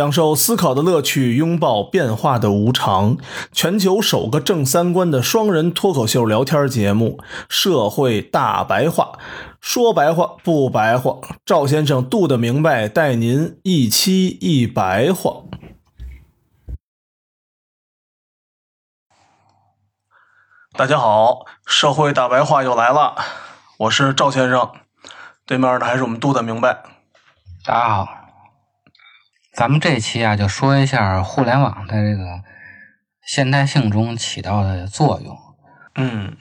享受思考的乐趣，拥抱变化的无常。全球首个正三观的双人脱口秀聊天节目《社会大白话》，说白话不白话，赵先生度的明白，带您一期一白话。大家好，《社会大白话》又来了，我是赵先生，对面的还是我们度的明白。大家好。咱们这期啊，就说一下互联网在这个现代性中起到的作用。嗯，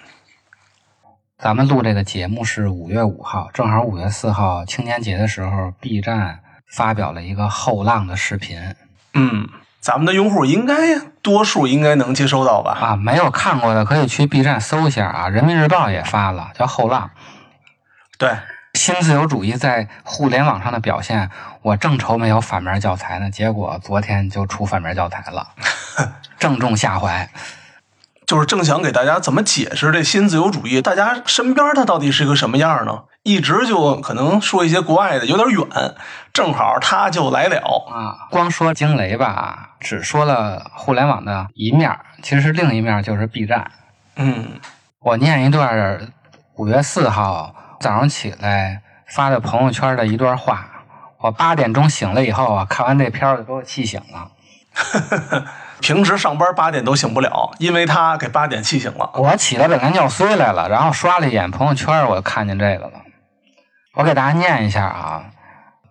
咱们录这个节目是五月五号，正好五月四号青年节的时候，B 站发表了一个后浪的视频。嗯，咱们的用户应该多数应该能接收到吧？啊，没有看过的可以去 B 站搜一下啊，人民日报也发了，叫后浪。对。新自由主义在互联网上的表现，我正愁没有反面教材呢，结果昨天就出反面教材了，正中下怀。就是正想给大家怎么解释这新自由主义，大家身边它到底是一个什么样呢？一直就可能说一些国外的有点远，正好他就来了啊。光说惊雷吧，只说了互联网的一面，其实另一面就是 B 站。嗯，我念一段五月四号。早上起来发的朋友圈的一段话，我八点钟醒了以后啊，看完这片儿就给我气醒了。平时上班八点都醒不了，因为他给八点气醒了。我起来本来尿碎来了，然后刷了一眼朋友圈，我就看见这个了。我给大家念一下啊，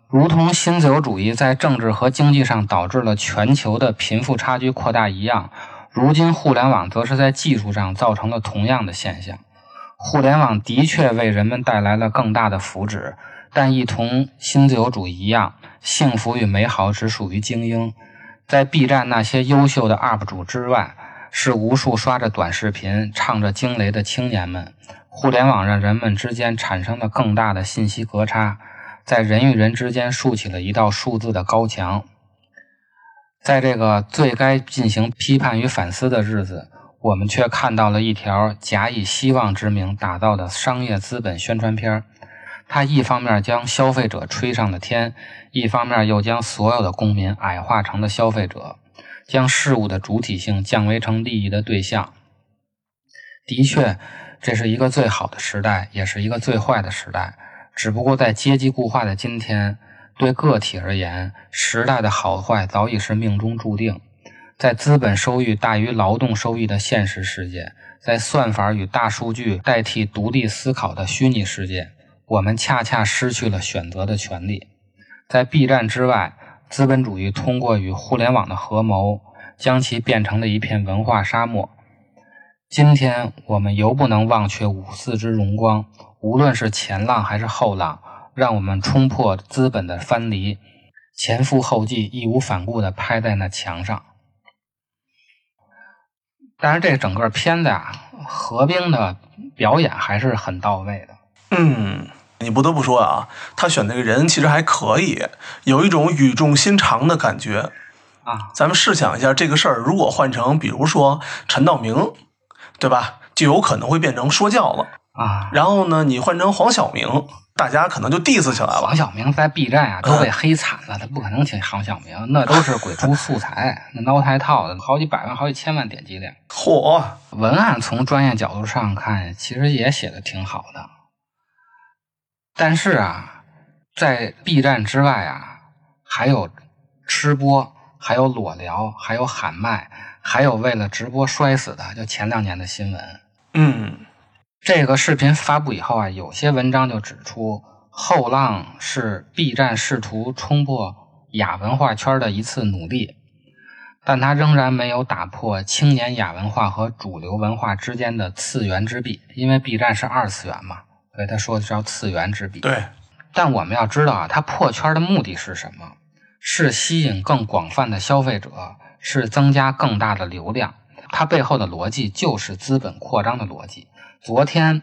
如同新自由主义在政治和经济上导致了全球的贫富差距扩大一样，如今互联网则是在技术上造成了同样的现象。互联网的确为人们带来了更大的福祉，但一同新自由主义一样，幸福与美好只属于精英。在 B 站那些优秀的 UP 主之外，是无数刷着短视频、唱着惊雷的青年们。互联网让人们之间产生了更大的信息隔差，在人与人之间竖起了一道数字的高墙。在这个最该进行批判与反思的日子。我们却看到了一条假以希望之名打造的商业资本宣传片儿它一方面将消费者吹上了天，一方面又将所有的公民矮化成了消费者，将事物的主体性降维成利益的对象。的确，这是一个最好的时代，也是一个最坏的时代。只不过在阶级固化的今天，对个体而言，时代的好坏早已是命中注定。在资本收益大于劳动收益的现实世界，在算法与大数据代替独立思考的虚拟世界，我们恰恰失去了选择的权利。在 B 站之外，资本主义通过与互联网的合谋，将其变成了一片文化沙漠。今天，我们犹不能忘却五四之荣光，无论是前浪还是后浪，让我们冲破资本的藩篱，前赴后继、义无反顾地拍在那墙上。但是这整个片子啊，何冰的表演还是很到位的。嗯，你不得不说啊，他选那个人其实还可以，有一种语重心长的感觉啊。咱们试想一下这个事儿，如果换成比如说陈道明，对吧，就有可能会变成说教了啊。然后呢，你换成黄晓明。大家可能就 diss 起来了。黄晓明在 B 站啊都被黑惨了，他不可能请黄晓明，那都是鬼畜素材，那挠台套的，好几百万、好几千万点击量。嚯！文案从专业角度上看，其实也写的挺好的。但是啊，在 B 站之外啊，还有吃播，还有裸聊，还有喊麦，还有为了直播摔死的，就前两年的新闻。嗯。这个视频发布以后啊，有些文章就指出，后浪是 B 站试图冲破亚文化圈的一次努力，但它仍然没有打破青年亚文化和主流文化之间的次元之壁，因为 B 站是二次元嘛，所以他说的叫次元之壁。对，但我们要知道啊，它破圈的目的是什么？是吸引更广泛的消费者，是增加更大的流量。它背后的逻辑就是资本扩张的逻辑。昨天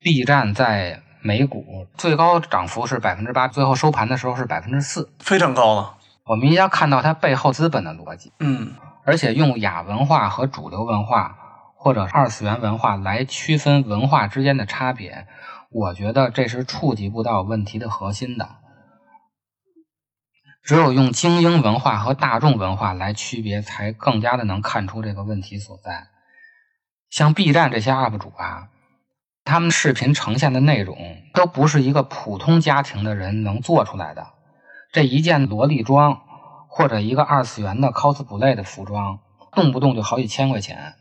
，B 站在美股最高涨幅是百分之八，最后收盘的时候是百分之四，非常高了。我们一定要看到它背后资本的逻辑。嗯，而且用亚文化和主流文化或者二次元文化来区分文化之间的差别，我觉得这是触及不到问题的核心的。只有用精英文化和大众文化来区别，才更加的能看出这个问题所在。像 B 站这些 UP 主啊，他们视频呈现的内容都不是一个普通家庭的人能做出来的。这一件萝莉装或者一个二次元的 cosplay 的服装，动不动就好几千块钱。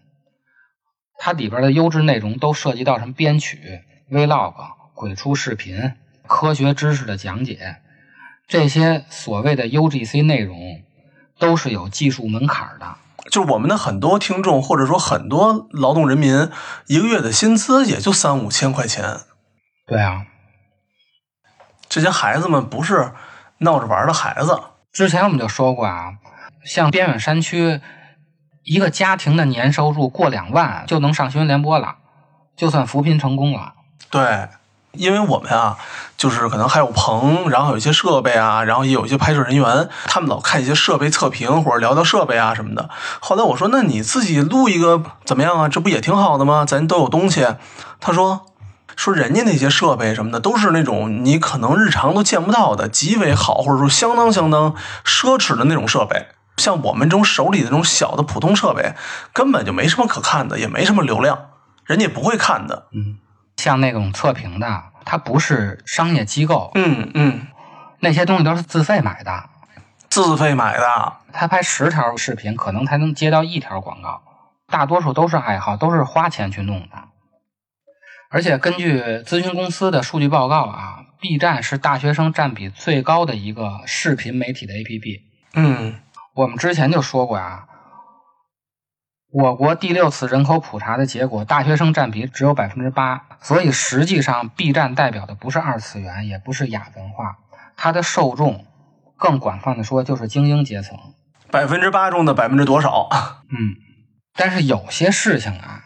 它里边的优质内容都涉及到什么编曲、vlog、鬼畜视频、科学知识的讲解。这些所谓的 UGC 内容都是有技术门槛的。就是我们的很多听众，或者说很多劳动人民，一个月的薪资也就三五千块钱。对啊，这些孩子们不是闹着玩的孩子。之前我们就说过啊，像边远山区，一个家庭的年收入过两万就能上新闻联播了，就算扶贫成功了。对。因为我们啊，就是可能还有棚，然后有一些设备啊，然后也有一些拍摄人员，他们老看一些设备测评或者聊聊设备啊什么的。后来我说：“那你自己录一个怎么样啊？这不也挺好的吗？咱都有东西。”他说：“说人家那些设备什么的都是那种你可能日常都见不到的，极为好或者说相当相当奢侈的那种设备。像我们这种手里的这种小的普通设备，根本就没什么可看的，也没什么流量，人家也不会看的。”嗯。像那种测评的，它不是商业机构，嗯嗯，那些东西都是自费买的，自费买的。他拍十条视频，可能才能接到一条广告，大多数都是爱好，都是花钱去弄的。而且根据咨询公司的数据报告啊，B 站是大学生占比最高的一个视频媒体的 APP。嗯，我们之前就说过啊。我国第六次人口普查的结果，大学生占比只有百分之八，所以实际上 B 站代表的不是二次元，也不是亚文化，它的受众更广泛的说就是精英阶层。百分之八中的百分之多少？嗯，但是有些事情啊，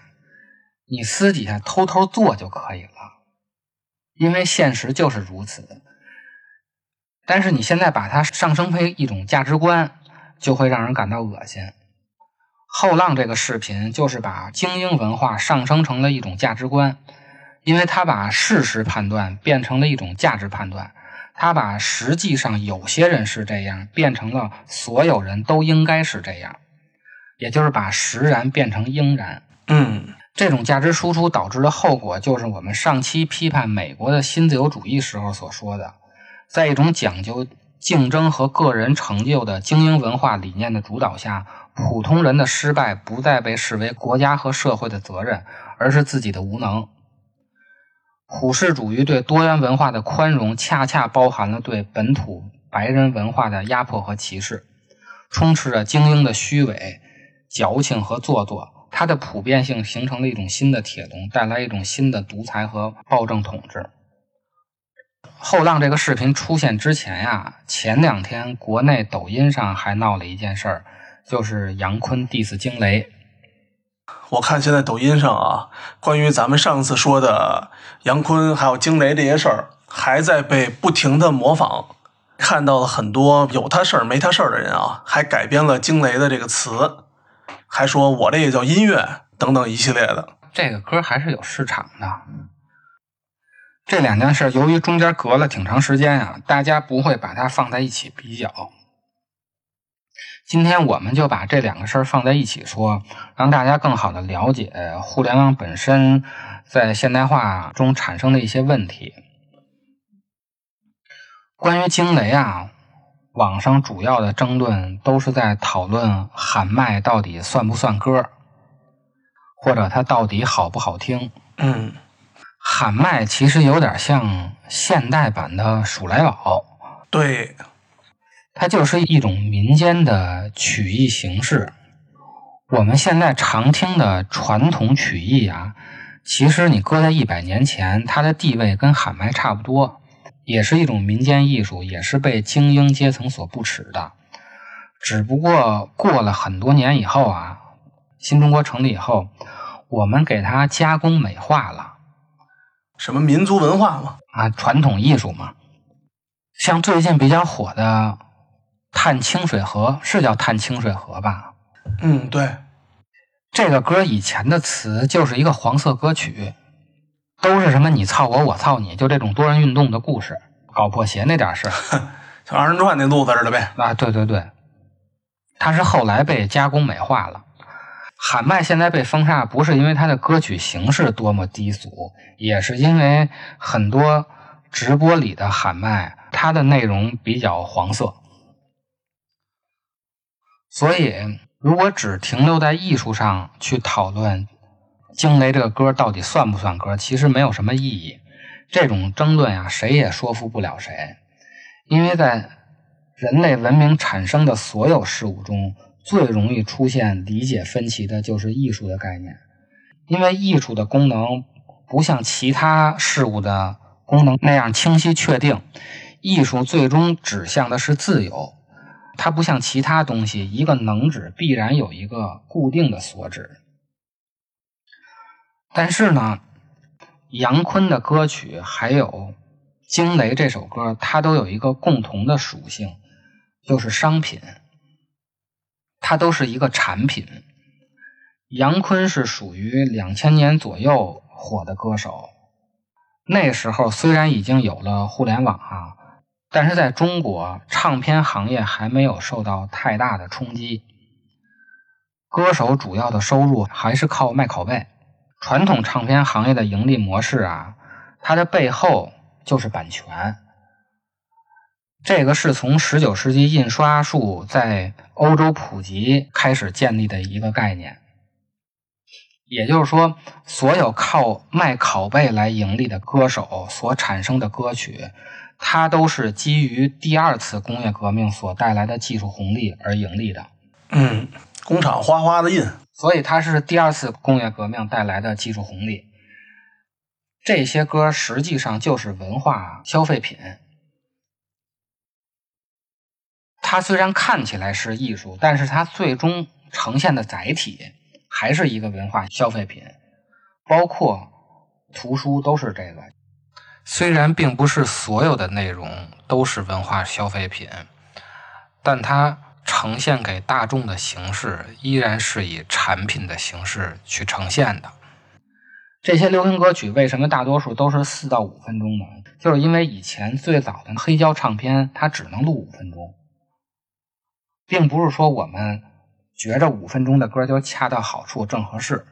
你私底下偷偷做就可以了，因为现实就是如此。但是你现在把它上升为一种价值观，就会让人感到恶心。后浪这个视频就是把精英文化上升成了一种价值观，因为他把事实判断变成了一种价值判断，他把实际上有些人是这样变成了所有人都应该是这样，也就是把实然变成应然。嗯，这种价值输出导致的后果就是我们上期批判美国的新自由主义时候所说的，在一种讲究竞争和个人成就的精英文化理念的主导下。普通人的失败不再被视为国家和社会的责任，而是自己的无能。普世主义对多元文化的宽容，恰恰包含了对本土白人文化的压迫和歧视，充斥着精英的虚伪、矫情和做作。它的普遍性形成了一种新的铁笼，带来一种新的独裁和暴政统治。后浪这个视频出现之前呀，前两天国内抖音上还闹了一件事儿。就是杨坤 diss 惊雷，我看现在抖音上啊，关于咱们上次说的杨坤还有惊雷这些事儿，还在被不停的模仿。看到了很多有他事儿没他事儿的人啊，还改编了惊雷的这个词，还说我这也叫音乐等等一系列的。这个歌还是有市场的。这两件事由于中间隔了挺长时间啊，大家不会把它放在一起比较。今天我们就把这两个事儿放在一起说，让大家更好的了解互联网本身在现代化中产生的一些问题。关于惊雷啊，网上主要的争论都是在讨论喊麦到底算不算歌，或者它到底好不好听。嗯，喊麦其实有点像现代版的数来宝。对。它就是一种民间的曲艺形式。我们现在常听的传统曲艺啊，其实你搁在一百年前，它的地位跟喊麦差不多，也是一种民间艺术，也是被精英阶层所不耻的。只不过过了很多年以后啊，新中国成立以后，我们给它加工美化了。什么民族文化嘛？啊，传统艺术嘛。像最近比较火的。探清水河是叫探清水河吧？嗯，对。这个歌以前的词就是一个黄色歌曲，都是什么你操我我操你，就这种多人运动的故事，搞破鞋那点事儿。像二人转那路子似的呗。啊，对对对，它是后来被加工美化了。喊麦现在被封杀，不是因为它的歌曲形式多么低俗，也是因为很多直播里的喊麦，它的内容比较黄色。所以，如果只停留在艺术上去讨论《惊雷》这个歌到底算不算歌，其实没有什么意义。这种争论呀，谁也说服不了谁，因为在人类文明产生的所有事物中，最容易出现理解分歧的就是艺术的概念，因为艺术的功能不像其他事物的功能那样清晰确定，艺术最终指向的是自由。它不像其他东西，一个能指必然有一个固定的所指。但是呢，杨坤的歌曲还有《惊雷》这首歌，它都有一个共同的属性，就是商品。它都是一个产品。杨坤是属于两千年左右火的歌手，那时候虽然已经有了互联网啊。但是在中国，唱片行业还没有受到太大的冲击。歌手主要的收入还是靠卖拷贝。传统唱片行业的盈利模式啊，它的背后就是版权。这个是从十九世纪印刷术在欧洲普及开始建立的一个概念。也就是说，所有靠卖拷贝来盈利的歌手所产生的歌曲。它都是基于第二次工业革命所带来的技术红利而盈利的。嗯，工厂哗哗的印，所以它是第二次工业革命带来的技术红利。这些歌实际上就是文化消费品。它虽然看起来是艺术，但是它最终呈现的载体还是一个文化消费品，包括图书都是这个。虽然并不是所有的内容都是文化消费品，但它呈现给大众的形式依然是以产品的形式去呈现的。这些流行歌曲为什么大多数都是四到五分钟呢？就是因为以前最早的黑胶唱片它只能录五分钟，并不是说我们觉着五分钟的歌就恰到好处、正合适。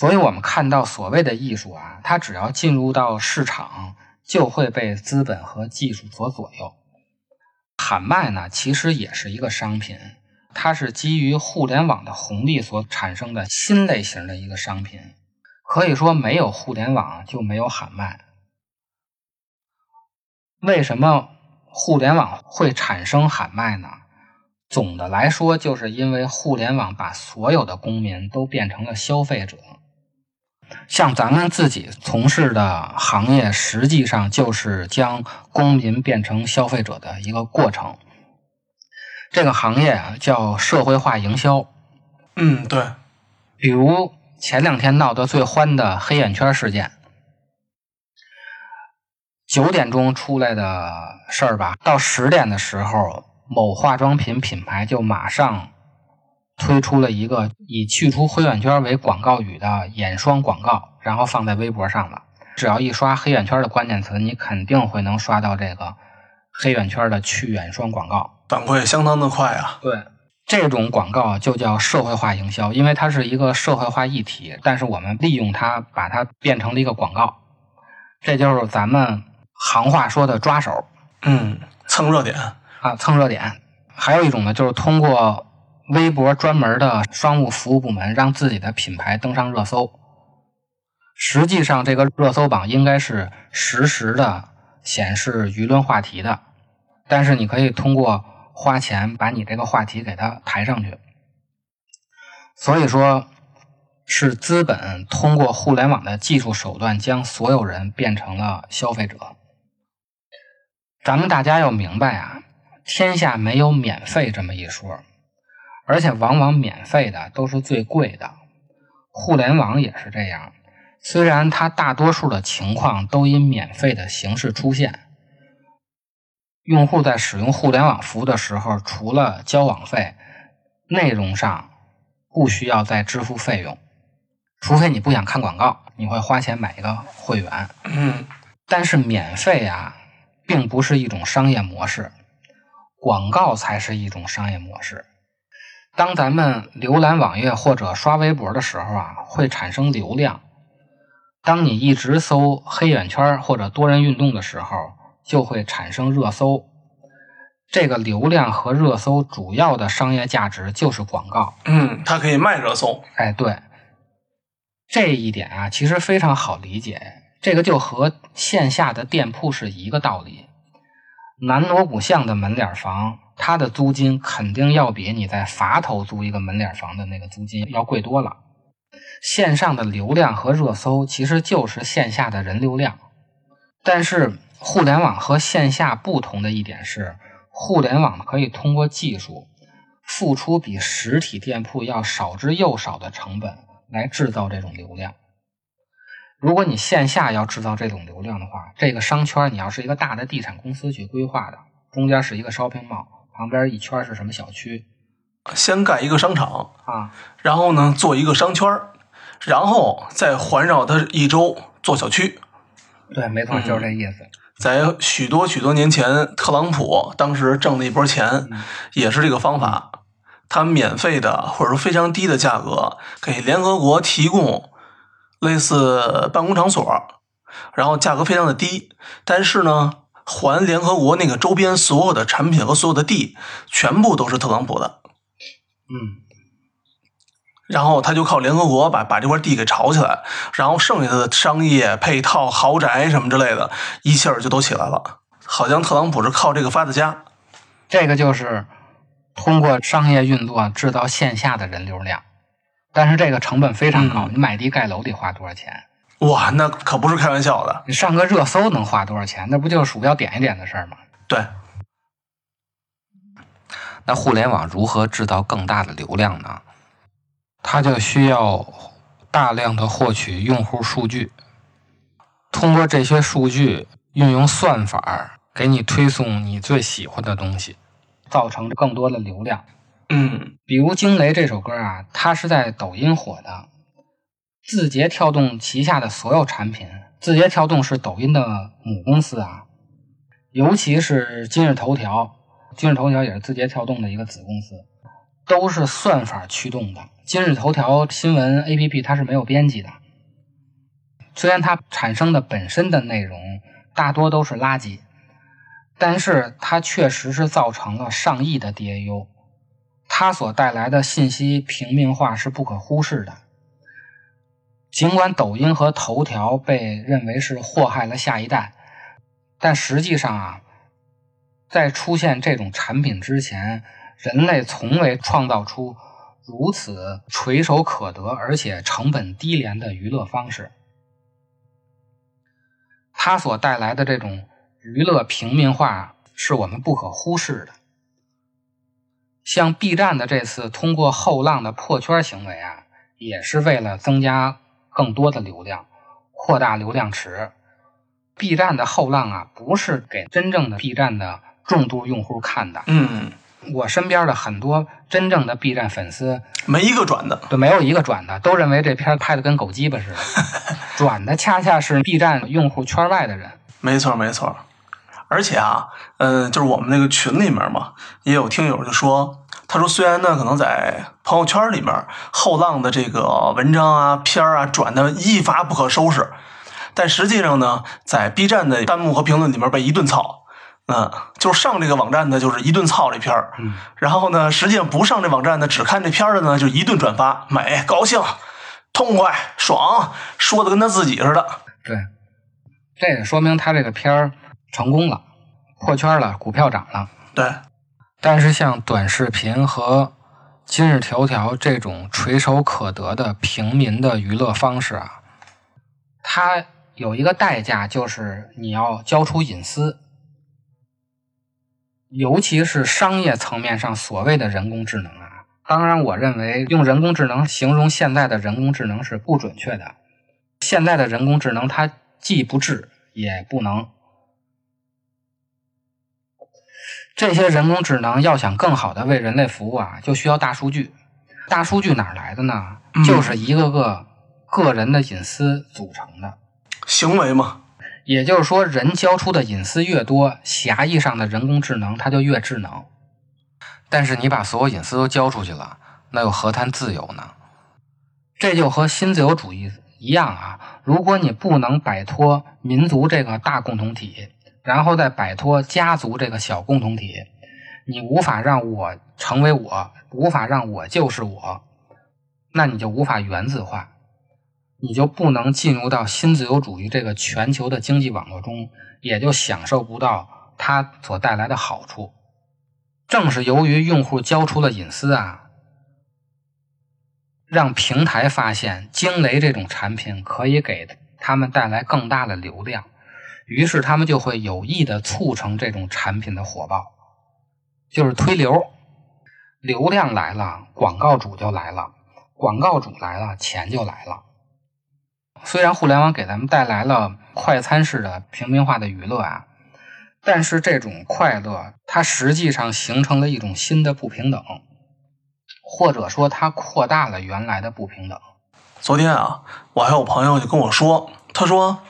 所以，我们看到所谓的艺术啊，它只要进入到市场，就会被资本和技术所左右。喊麦呢，其实也是一个商品，它是基于互联网的红利所产生的新类型的一个商品。可以说，没有互联网就没有喊麦。为什么互联网会产生喊麦呢？总的来说，就是因为互联网把所有的公民都变成了消费者。像咱们自己从事的行业，实际上就是将公民变成消费者的一个过程。这个行业啊，叫社会化营销。嗯，对。比如前两天闹得最欢的黑眼圈事件，九点钟出来的事儿吧，到十点的时候，某化妆品品牌就马上。推出了一个以去除黑眼圈为广告语的眼霜广告，然后放在微博上了。只要一刷黑眼圈的关键词，你肯定会能刷到这个黑眼圈的去眼霜广告，反馈相当的快啊。对，这种广告就叫社会化营销，因为它是一个社会化议题，但是我们利用它把它变成了一个广告，这就是咱们行话说的抓手。嗯，蹭热点啊，蹭热点。还有一种呢，就是通过。微博专门的商务服务部门让自己的品牌登上热搜，实际上这个热搜榜应该是实时的显示舆论话题的，但是你可以通过花钱把你这个话题给它抬上去。所以说，是资本通过互联网的技术手段将所有人变成了消费者。咱们大家要明白啊，天下没有免费这么一说。而且往往免费的都是最贵的，互联网也是这样。虽然它大多数的情况都以免费的形式出现，用户在使用互联网服务的时候，除了交网费，内容上不需要再支付费用，除非你不想看广告，你会花钱买一个会员。嗯，但是免费啊。并不是一种商业模式，广告才是一种商业模式。当咱们浏览网页或者刷微博的时候啊，会产生流量。当你一直搜黑眼圈或者多人运动的时候，就会产生热搜。这个流量和热搜主要的商业价值就是广告。嗯，它可以卖热搜。哎，对，这一点啊，其实非常好理解。这个就和线下的店铺是一个道理。南锣鼓巷的门脸房，它的租金肯定要比你在垡头租一个门脸房的那个租金要贵多了。线上的流量和热搜其实就是线下的人流量，但是互联网和线下不同的一点是，互联网可以通过技术付出比实体店铺要少之又少的成本来制造这种流量。如果你线下要制造这种流量的话，这个商圈你要是一个大的地产公司去规划的，中间是一个 shopping mall，旁边一圈是什么小区？先盖一个商场啊，然后呢做一个商圈，然后再环绕它一周做小区。对，没错，就是这意思。在许多许多年前，特朗普当时挣了一波钱，也是这个方法，他免费的或者说非常低的价格给联合国提供。类似办公场所，然后价格非常的低，但是呢，还联合国那个周边所有的产品和所有的地，全部都是特朗普的。嗯，然后他就靠联合国把把这块地给炒起来，然后剩下的商业配套、豪宅什么之类的，一气儿就都起来了。好像特朗普是靠这个发的家。这个就是通过商业运作制造线下的人流量。但是这个成本非常高，你买地盖楼得花多少钱？哇，那可不是开玩笑的。你上个热搜能花多少钱？那不就是鼠标点一点的事儿吗？对。那互联网如何制造更大的流量呢？它就需要大量的获取用户数据，通过这些数据运用算法给你推送你最喜欢的东西，造成更多的流量。嗯，比如《惊雷》这首歌啊，它是在抖音火的。字节跳动旗下的所有产品，字节跳动是抖音的母公司啊，尤其是今日头条，今日头条也是字节跳动的一个子公司，都是算法驱动的。今日头条新闻 APP 它是没有编辑的，虽然它产生的本身的内容大多都是垃圾，但是它确实是造成了上亿的 DAU。它所带来的信息平民化是不可忽视的。尽管抖音和头条被认为是祸害了下一代，但实际上啊，在出现这种产品之前，人类从未创造出如此垂手可得而且成本低廉的娱乐方式。它所带来的这种娱乐平民化是我们不可忽视的。像 B 站的这次通过后浪的破圈行为啊，也是为了增加更多的流量，扩大流量池。B 站的后浪啊，不是给真正的 B 站的重度用户看的。嗯，我身边的很多真正的 B 站粉丝，没一个转的，对，没有一个转的，都认为这片拍的跟狗鸡巴似的。转的恰恰是 B 站用户圈外的人。没错，没错。而且啊，嗯，就是我们那个群里面嘛，也有听友就说，他说虽然呢，可能在朋友圈里面后浪的这个文章啊、片儿啊转的一发不可收拾，但实际上呢，在 B 站的弹幕和评论里面被一顿操，嗯，就是上这个网站的就是一顿操这片儿，然后呢，实际上不上这网站的只看这片儿的呢，就一顿转发，美、高兴、痛快、爽，说的跟他自己似的。对，这也说明他这个片儿。成功了，破圈了，股票涨了。对，但是像短视频和今日头条这种垂手可得的平民的娱乐方式啊，它有一个代价，就是你要交出隐私。尤其是商业层面上所谓的人工智能啊，当然，我认为用人工智能形容现在的人工智能是不准确的。现在的人工智能它既不智也不能。这些人工智能要想更好的为人类服务啊，就需要大数据。大数据哪来的呢？就是一个个个人的隐私组成的。行为嘛，也就是说，人交出的隐私越多，狭义上的人工智能它就越智能。但是你把所有隐私都交出去了，那又何谈自由呢？这就和新自由主义一样啊！如果你不能摆脱民族这个大共同体，然后再摆脱家族这个小共同体，你无法让我成为我，无法让我就是我，那你就无法原子化，你就不能进入到新自由主义这个全球的经济网络中，也就享受不到它所带来的好处。正是由于用户交出了隐私啊，让平台发现惊雷这种产品可以给他们带来更大的流量。于是他们就会有意的促成这种产品的火爆，就是推流，流量来了，广告主就来了，广告主来了，钱就来了。虽然互联网给咱们带来了快餐式的平民化的娱乐啊，但是这种快乐它实际上形成了一种新的不平等，或者说它扩大了原来的不平等。昨天啊，我还有朋友就跟我说，他说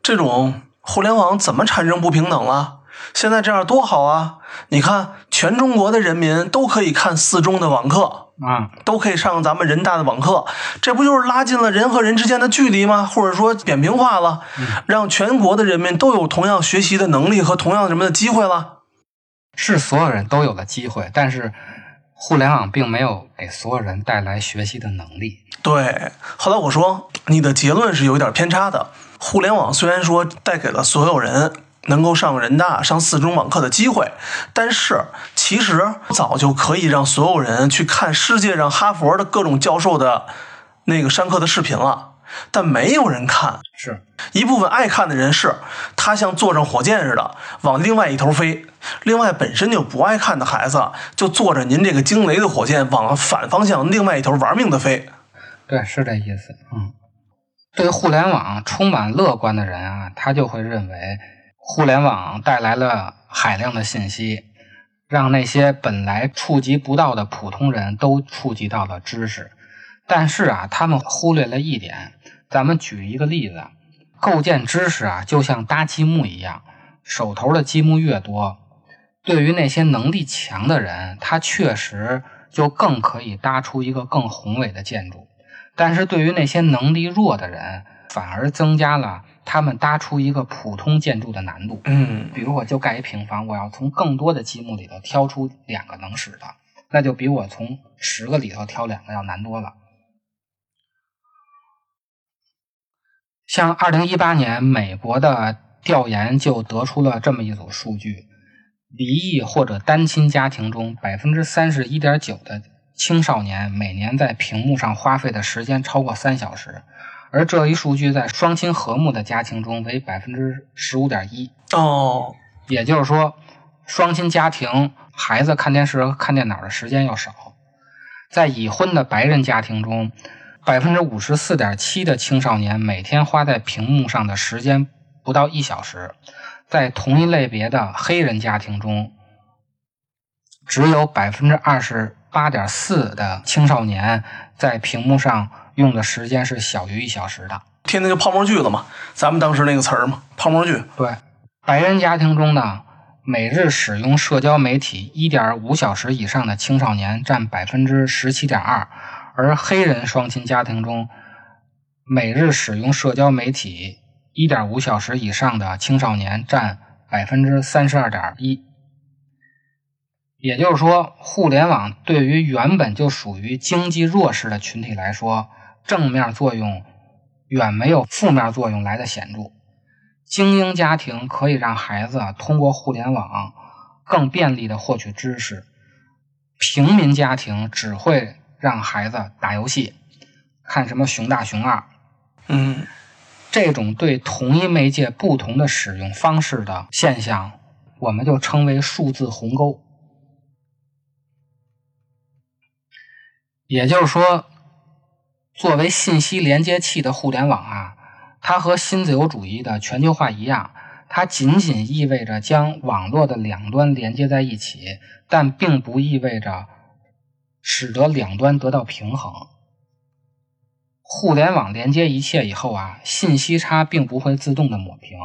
这种。互联网怎么产生不平等了？现在这样多好啊！你看，全中国的人民都可以看四中的网课啊，都可以上咱们人大的网课，这不就是拉近了人和人之间的距离吗？或者说扁平化了，让全国的人民都有同样学习的能力和同样什么的机会了？是所有人都有了机会，但是互联网并没有给所有人带来学习的能力。对，后来我说你的结论是有点偏差的。互联网虽然说带给了所有人能够上人大、上四中网课的机会，但是其实早就可以让所有人去看世界上哈佛的各种教授的那个上课的视频了，但没有人看。是一部分爱看的人是，他像坐上火箭似的往另外一头飞；另外本身就不爱看的孩子，就坐着您这个惊雷的火箭往反方向另外一头玩命的飞。对，是这意思。嗯。对互联网充满乐观的人啊，他就会认为互联网带来了海量的信息，让那些本来触及不到的普通人都触及到了知识。但是啊，他们忽略了一点。咱们举一个例子，构建知识啊，就像搭积木一样，手头的积木越多，对于那些能力强的人，他确实就更可以搭出一个更宏伟的建筑。但是对于那些能力弱的人，反而增加了他们搭出一个普通建筑的难度。嗯，比如我就盖一平房，我要从更多的积木里头挑出两个能使的，那就比我从十个里头挑两个要难多了。像二零一八年美国的调研就得出了这么一组数据：离异或者单亲家庭中，百分之三十一点九的。青少年每年在屏幕上花费的时间超过三小时，而这一数据在双亲和睦的家庭中为百分之十五点一。哦，也就是说，双亲家庭孩子看电视和看电脑的时间要少。在已婚的白人家庭中，百分之五十四点七的青少年每天花在屏幕上的时间不到一小时。在同一类别的黑人家庭中，只有百分之二十。八点四的青少年在屏幕上用的时间是小于一小时的，天天就泡沫剧了嘛？咱们当时那个词儿嘛，泡沫剧。对，白人家庭中呢每日使用社交媒体一点五小时以上的青少年占百分之十七点二，而黑人双亲家庭中每日使用社交媒体一点五小时以上的青少年占百分之三十二点一。也就是说，互联网对于原本就属于经济弱势的群体来说，正面作用远没有负面作用来的显著。精英家庭可以让孩子通过互联网更便利的获取知识，平民家庭只会让孩子打游戏、看什么熊大熊二。嗯，这种对同一媒介不同的使用方式的现象，我们就称为数字鸿沟。也就是说，作为信息连接器的互联网啊，它和新自由主义的全球化一样，它仅仅意味着将网络的两端连接在一起，但并不意味着使得两端得到平衡。互联网连接一切以后啊，信息差并不会自动的抹平，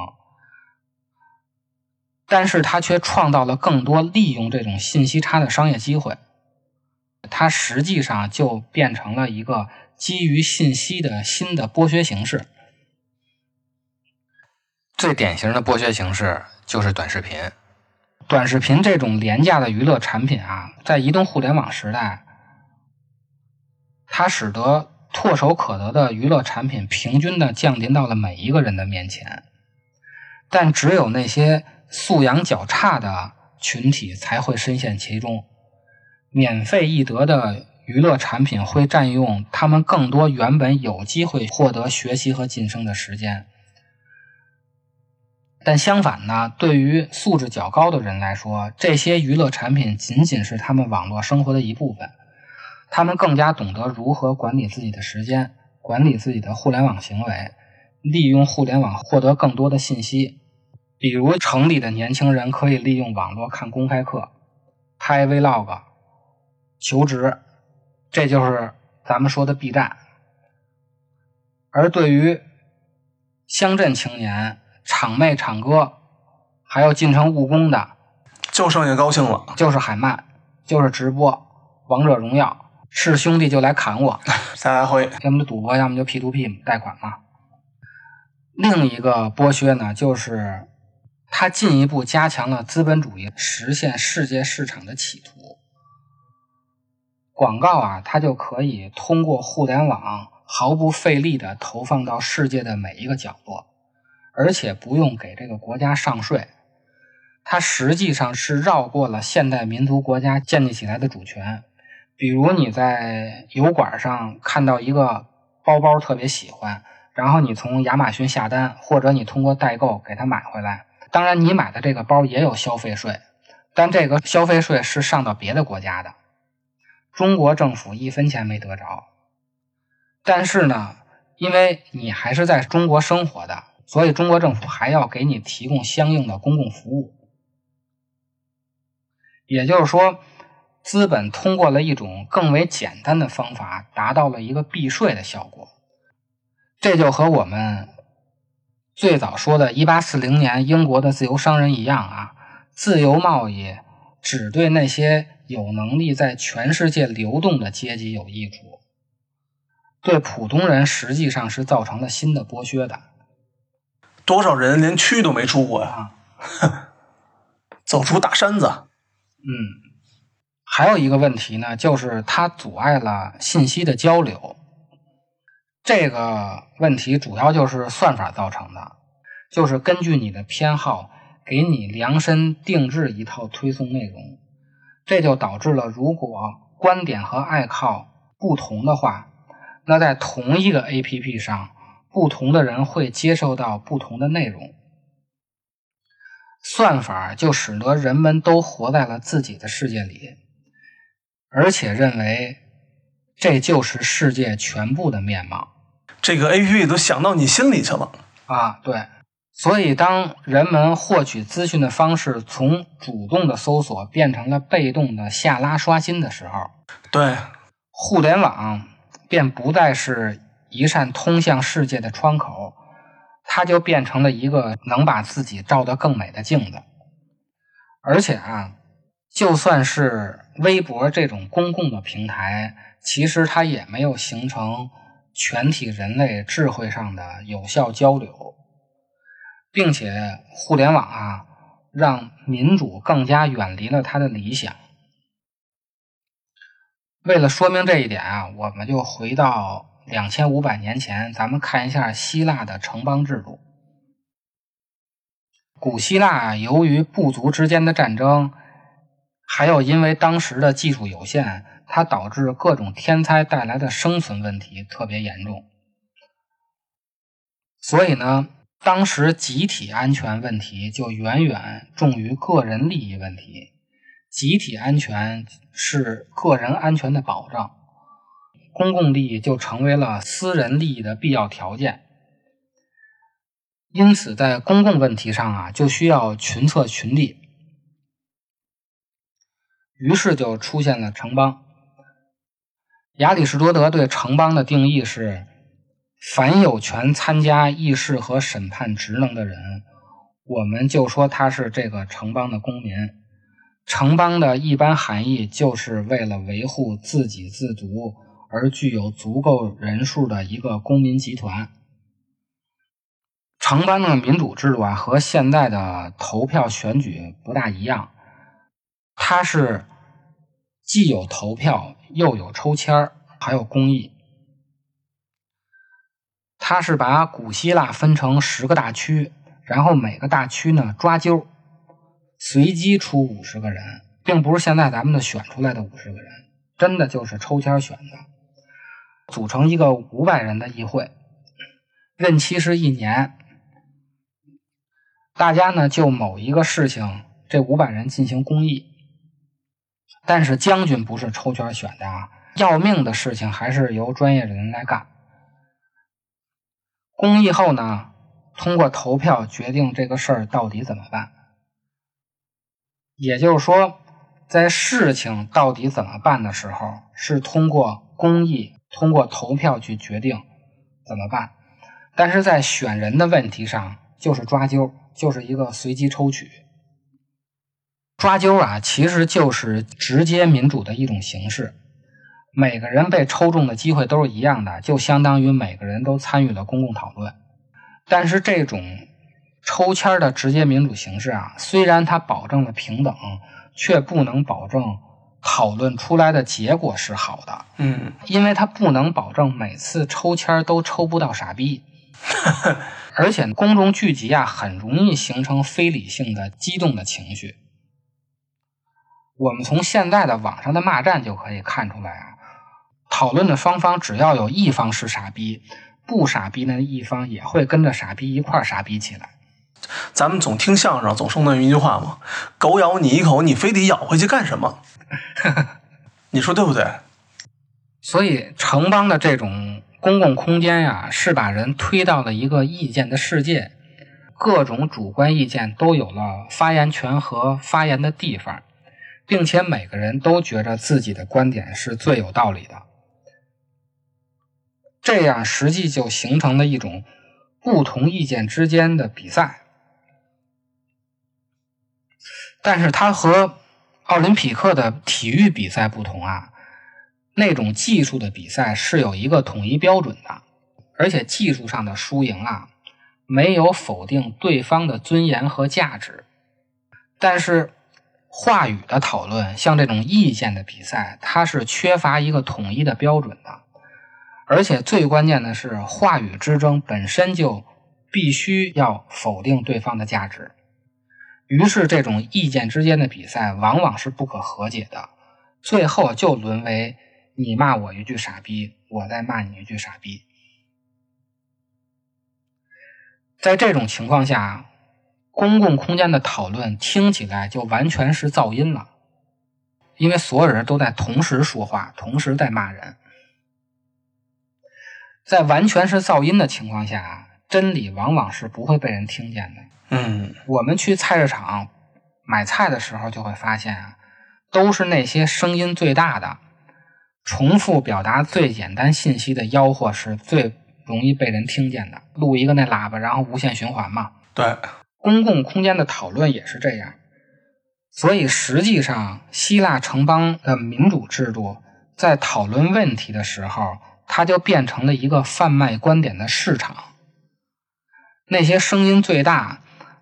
但是它却创造了更多利用这种信息差的商业机会。它实际上就变成了一个基于信息的新的剥削形式。最典型的剥削形式就是短视频。短视频这种廉价的娱乐产品啊，在移动互联网时代，它使得唾手可得的娱乐产品平均的降临到了每一个人的面前。但只有那些素养较差的群体才会深陷其中。免费易得的娱乐产品会占用他们更多原本有机会获得学习和晋升的时间。但相反呢，对于素质较高的人来说，这些娱乐产品仅仅是他们网络生活的一部分。他们更加懂得如何管理自己的时间，管理自己的互联网行为，利用互联网获得更多的信息。比如，城里的年轻人可以利用网络看公开课、拍 vlog、求职，这就是咱们说的 B 站。而对于乡镇青年，厂妹、厂哥，还有进城务工的，就剩下高兴了，就是海漫，就是直播王者荣耀，是兄弟就来砍我，再来回，要么就赌博，要么就 P to P 贷款嘛。另一个剥削呢，就是它进一步加强了资本主义实现世界市场的企图。广告啊，它就可以通过互联网毫不费力的投放到世界的每一个角落。而且不用给这个国家上税，它实际上是绕过了现代民族国家建立起来的主权。比如你在油管上看到一个包包特别喜欢，然后你从亚马逊下单，或者你通过代购给它买回来。当然，你买的这个包也有消费税，但这个消费税是上到别的国家的，中国政府一分钱没得着。但是呢，因为你还是在中国生活的。所以，中国政府还要给你提供相应的公共服务，也就是说，资本通过了一种更为简单的方法，达到了一个避税的效果。这就和我们最早说的1840年英国的自由商人一样啊，自由贸易只对那些有能力在全世界流动的阶级有益处，对普通人实际上是造成了新的剥削的。多少人连区都没出过呀？走出大山子。嗯，还有一个问题呢，就是它阻碍了信息的交流。这个问题主要就是算法造成的，就是根据你的偏好给你量身定制一套推送内容，这就导致了如果观点和爱好不同的话，那在同一个 APP 上。不同的人会接受到不同的内容，算法就使得人们都活在了自己的世界里，而且认为这就是世界全部的面貌。这个 A P P 都想到你心里去了啊！对，所以当人们获取资讯的方式从主动的搜索变成了被动的下拉刷新的时候，对，互联网便不再是。一扇通向世界的窗口，它就变成了一个能把自己照得更美的镜子。而且啊，就算是微博这种公共的平台，其实它也没有形成全体人类智慧上的有效交流，并且互联网啊，让民主更加远离了他的理想。为了说明这一点啊，我们就回到。两千五百年前，咱们看一下希腊的城邦制度。古希腊由于部族之间的战争，还有因为当时的技术有限，它导致各种天灾带来的生存问题特别严重。所以呢，当时集体安全问题就远远重于个人利益问题。集体安全是个人安全的保障。公共利益就成为了私人利益的必要条件，因此在公共问题上啊，就需要群策群力。于是就出现了城邦。亚里士多德对城邦的定义是：凡有权参加议事和审判职能的人，我们就说他是这个城邦的公民。城邦的一般含义就是为了维护自给自足而具有足够人数的一个公民集团。城邦的民主制度啊，和现在的投票选举不大一样，它是既有投票，又有抽签，还有公议。他是把古希腊分成十个大区，然后每个大区呢抓阄，随机出五十个人，并不是现在咱们的选出来的五十个人，真的就是抽签选的，组成一个五百人的议会，任期是一年。大家呢就某一个事情，这五百人进行公议，但是将军不是抽签选的啊，要命的事情还是由专业的人来干。公议后呢，通过投票决定这个事儿到底怎么办。也就是说，在事情到底怎么办的时候，是通过公议、通过投票去决定怎么办；但是在选人的问题上，就是抓阄，就是一个随机抽取。抓阄啊，其实就是直接民主的一种形式。每个人被抽中的机会都是一样的，就相当于每个人都参与了公共讨论。但是这种抽签的直接民主形式啊，虽然它保证了平等，却不能保证讨论出来的结果是好的。嗯，因为它不能保证每次抽签都抽不到傻逼，而且公众聚集啊，很容易形成非理性的激动的情绪。我们从现在的网上的骂战就可以看出来啊。讨论的双方只要有一方是傻逼，不傻逼那一方也会跟着傻逼一块傻逼起来。咱们总听相声，总说那么一句话嘛：“狗咬你一口，你非得咬回去干什么？” 你说对不对？所以，城邦的这种公共空间呀，是把人推到了一个意见的世界，各种主观意见都有了发言权和发言的地方，并且每个人都觉着自己的观点是最有道理的。这样实际就形成了一种不同意见之间的比赛，但是它和奥林匹克的体育比赛不同啊，那种技术的比赛是有一个统一标准的，而且技术上的输赢啊，没有否定对方的尊严和价值，但是话语的讨论，像这种意见的比赛，它是缺乏一个统一的标准的。而且最关键的是，话语之争本身就必须要否定对方的价值，于是这种意见之间的比赛往往是不可和解的，最后就沦为你骂我一句傻逼，我再骂你一句傻逼。在这种情况下，公共空间的讨论听起来就完全是噪音了，因为所有人都在同时说话，同时在骂人。在完全是噪音的情况下，真理往往是不会被人听见的。嗯，我们去菜市场买菜的时候，就会发现啊，都是那些声音最大的、重复表达最简单信息的吆喝是最容易被人听见的。录一个那喇叭，然后无限循环嘛。对，公共空间的讨论也是这样。所以实际上，希腊城邦的民主制度在讨论问题的时候。它就变成了一个贩卖观点的市场。那些声音最大、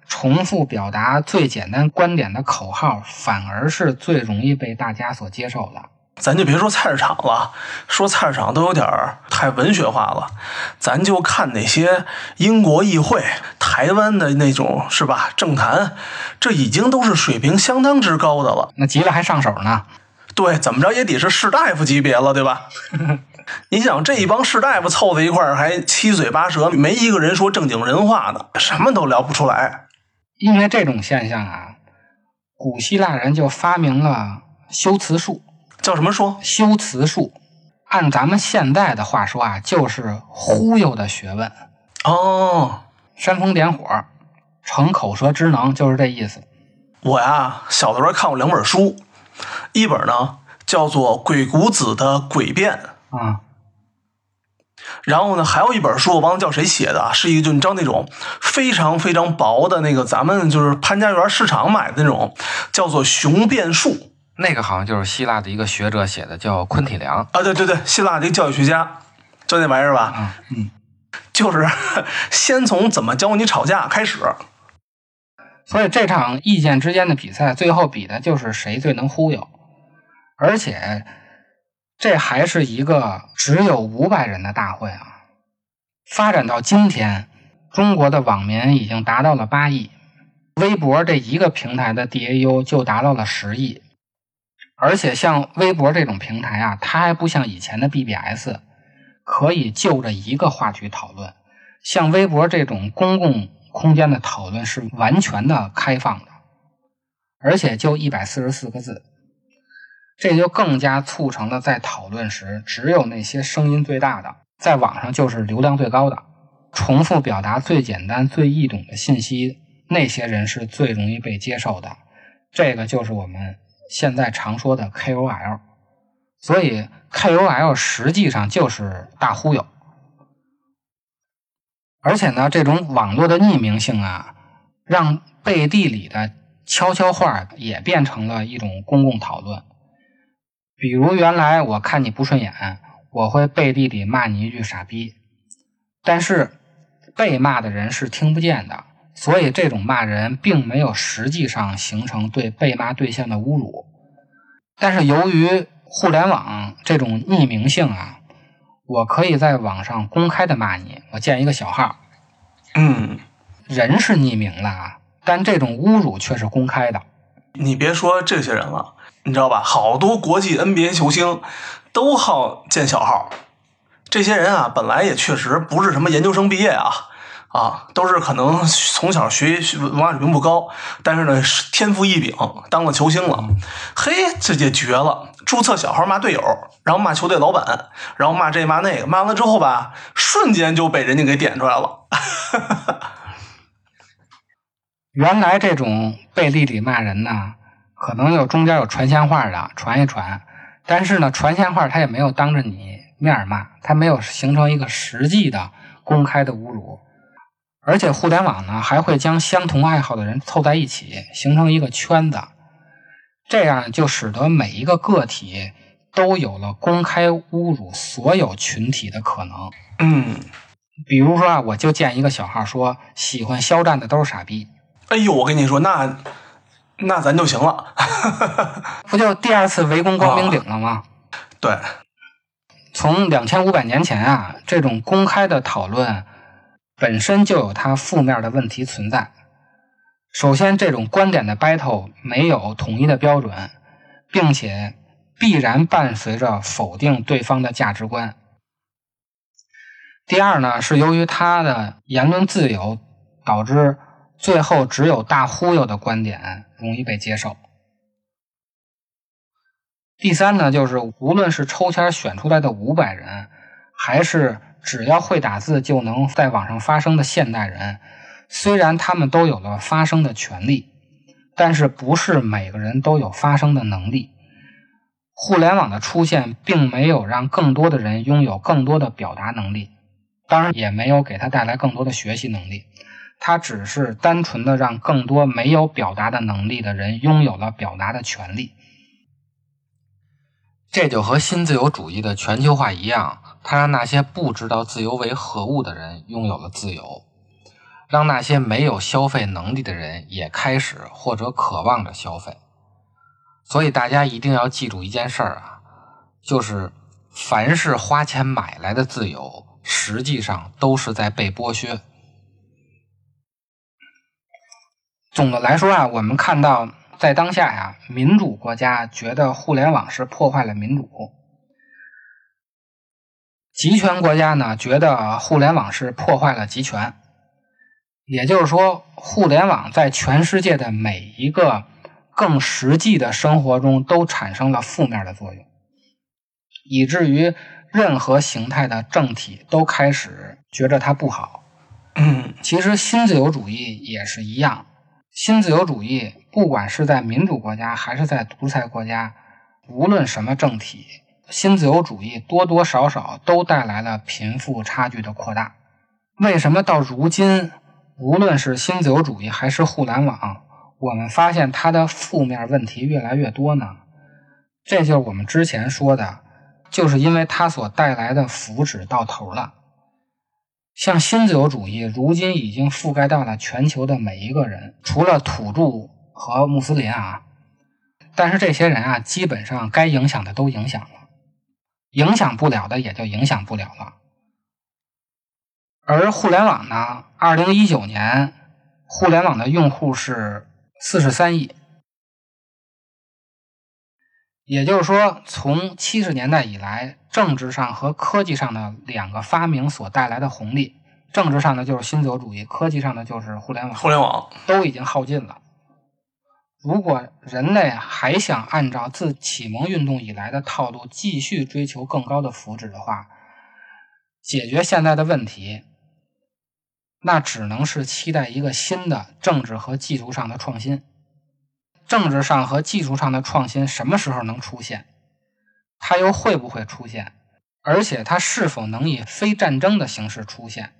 重复表达最简单观点的口号，反而是最容易被大家所接受的。咱就别说菜市场了，说菜市场都有点太文学化了。咱就看那些英国议会、台湾的那种是吧？政坛，这已经都是水平相当之高的了。那急了还上手呢？对，怎么着也得是士大夫级别了，对吧？你想这一帮士大夫凑在一块儿，还七嘴八舌，没一个人说正经人话的，什么都聊不出来。因为这种现象啊，古希腊人就发明了修辞术，叫什么说？修辞术，按咱们现在的话说啊，就是忽悠的学问。哦，煽风点火，逞口舌之能，就是这意思。我呀，小的时候看过两本书，一本呢叫做《鬼谷子的诡辩》。啊，然后呢，还有一本书，我忘了叫谁写的，是一个就你知道那种非常非常薄的那个，咱们就是潘家园市场买的那种，叫做《雄辩术》那个好像就是希腊的一个学者写的，叫昆体良。啊，对对对，希腊的一个教育学家，就那玩意儿吧，嗯，就是 先从怎么教你吵架开始。所以这场意见之间的比赛，最后比的就是谁最能忽悠，而且这还是一个只有五百人的大会啊！发展到今天，中国的网民已经达到了八亿，微博这一个平台的 DAU 就达到了十亿，而且像微博这种平台啊，它还不像以前的 BBS，可以就着一个话题讨论，像微博这种公共。空间的讨论是完全的开放的，而且就一百四十四个字，这就更加促成了在讨论时，只有那些声音最大的，在网上就是流量最高的，重复表达最简单、最易懂的信息，那些人是最容易被接受的。这个就是我们现在常说的 KOL，所以 KOL 实际上就是大忽悠。而且呢，这种网络的匿名性啊，让背地里的悄悄话也变成了一种公共讨论。比如，原来我看你不顺眼，我会背地里骂你一句“傻逼”，但是被骂的人是听不见的，所以这种骂人并没有实际上形成对被骂对象的侮辱。但是由于互联网这种匿名性啊。我可以在网上公开的骂你，我建一个小号，嗯，人是匿名的啊，但这种侮辱却是公开的。你别说这些人了，你知道吧？好多国际 NBA 球星都好建小号，这些人啊，本来也确实不是什么研究生毕业啊。啊，都是可能从小学习文化水平不高，但是呢天赋异禀，当了球星了。嘿，这就绝了！注册小号骂队友，然后骂球队老板，然后骂这骂那个，骂完了之后吧，瞬间就被人家给点出来了。原来这种背地里骂人呢，可能有中间有传闲话的传一传，但是呢，传闲话他也没有当着你面骂，他没有形成一个实际的公开的侮辱。而且互联网呢，还会将相同爱好的人凑在一起，形成一个圈子，这样就使得每一个个体都有了公开侮辱所有群体的可能。嗯，比如说啊，我就建一个小号，说喜欢肖战的都是傻逼。哎呦，我跟你说，那那咱就行了，不就第二次围攻光明顶了吗？对，从两千五百年前啊，这种公开的讨论。本身就有它负面的问题存在。首先，这种观点的 battle 没有统一的标准，并且必然伴随着否定对方的价值观。第二呢，是由于他的言论自由，导致最后只有大忽悠的观点容易被接受。第三呢，就是无论是抽签选出来的五百人，还是。只要会打字就能在网上发声的现代人，虽然他们都有了发声的权利，但是不是每个人都有发声的能力。互联网的出现并没有让更多的人拥有更多的表达能力，当然也没有给他带来更多的学习能力，它只是单纯的让更多没有表达的能力的人拥有了表达的权利。这就和新自由主义的全球化一样。他让那些不知道自由为何物的人拥有了自由，让那些没有消费能力的人也开始或者渴望着消费。所以大家一定要记住一件事儿啊，就是凡是花钱买来的自由，实际上都是在被剥削。总的来说啊，我们看到在当下呀，民主国家觉得互联网是破坏了民主。集权国家呢，觉得互联网是破坏了集权，也就是说，互联网在全世界的每一个更实际的生活中都产生了负面的作用，以至于任何形态的政体都开始觉着它不好。嗯，其实新自由主义也是一样，新自由主义不管是在民主国家还是在独裁国家，无论什么政体。新自由主义多多少少都带来了贫富差距的扩大。为什么到如今，无论是新自由主义还是互联网，我们发现它的负面问题越来越多呢？这就是我们之前说的，就是因为它所带来的福祉到头了。像新自由主义，如今已经覆盖到了全球的每一个人，除了土著和穆斯林啊。但是这些人啊，基本上该影响的都影响了，影响不了的也就影响不了了。而互联网呢，二零一九年互联网的用户是四十三亿，也就是说，从七十年代以来。政治上和科技上的两个发明所带来的红利，政治上的就是新自由主义，科技上的就是互联网。互联网都已经耗尽了。如果人类还想按照自启蒙运动以来的套路继续追求更高的福祉的话，解决现在的问题，那只能是期待一个新的政治和技术上的创新。政治上和技术上的创新什么时候能出现？它又会不会出现？而且它是否能以非战争的形式出现？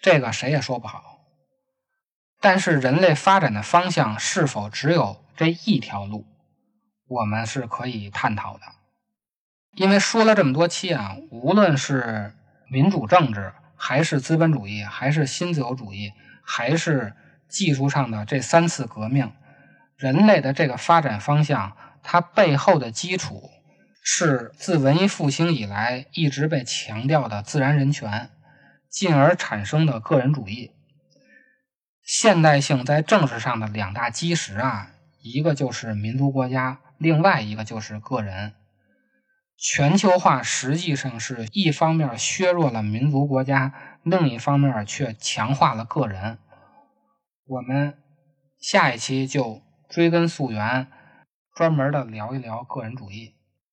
这个谁也说不好。但是人类发展的方向是否只有这一条路，我们是可以探讨的。因为说了这么多期啊，无论是民主政治，还是资本主义，还是新自由主义，还是技术上的这三次革命，人类的这个发展方向，它背后的基础。是自文艺复兴以来一直被强调的自然人权，进而产生的个人主义。现代性在政治上的两大基石啊，一个就是民族国家，另外一个就是个人。全球化实际上是一方面削弱了民族国家，另一方面却强化了个人。我们下一期就追根溯源，专门的聊一聊个人主义。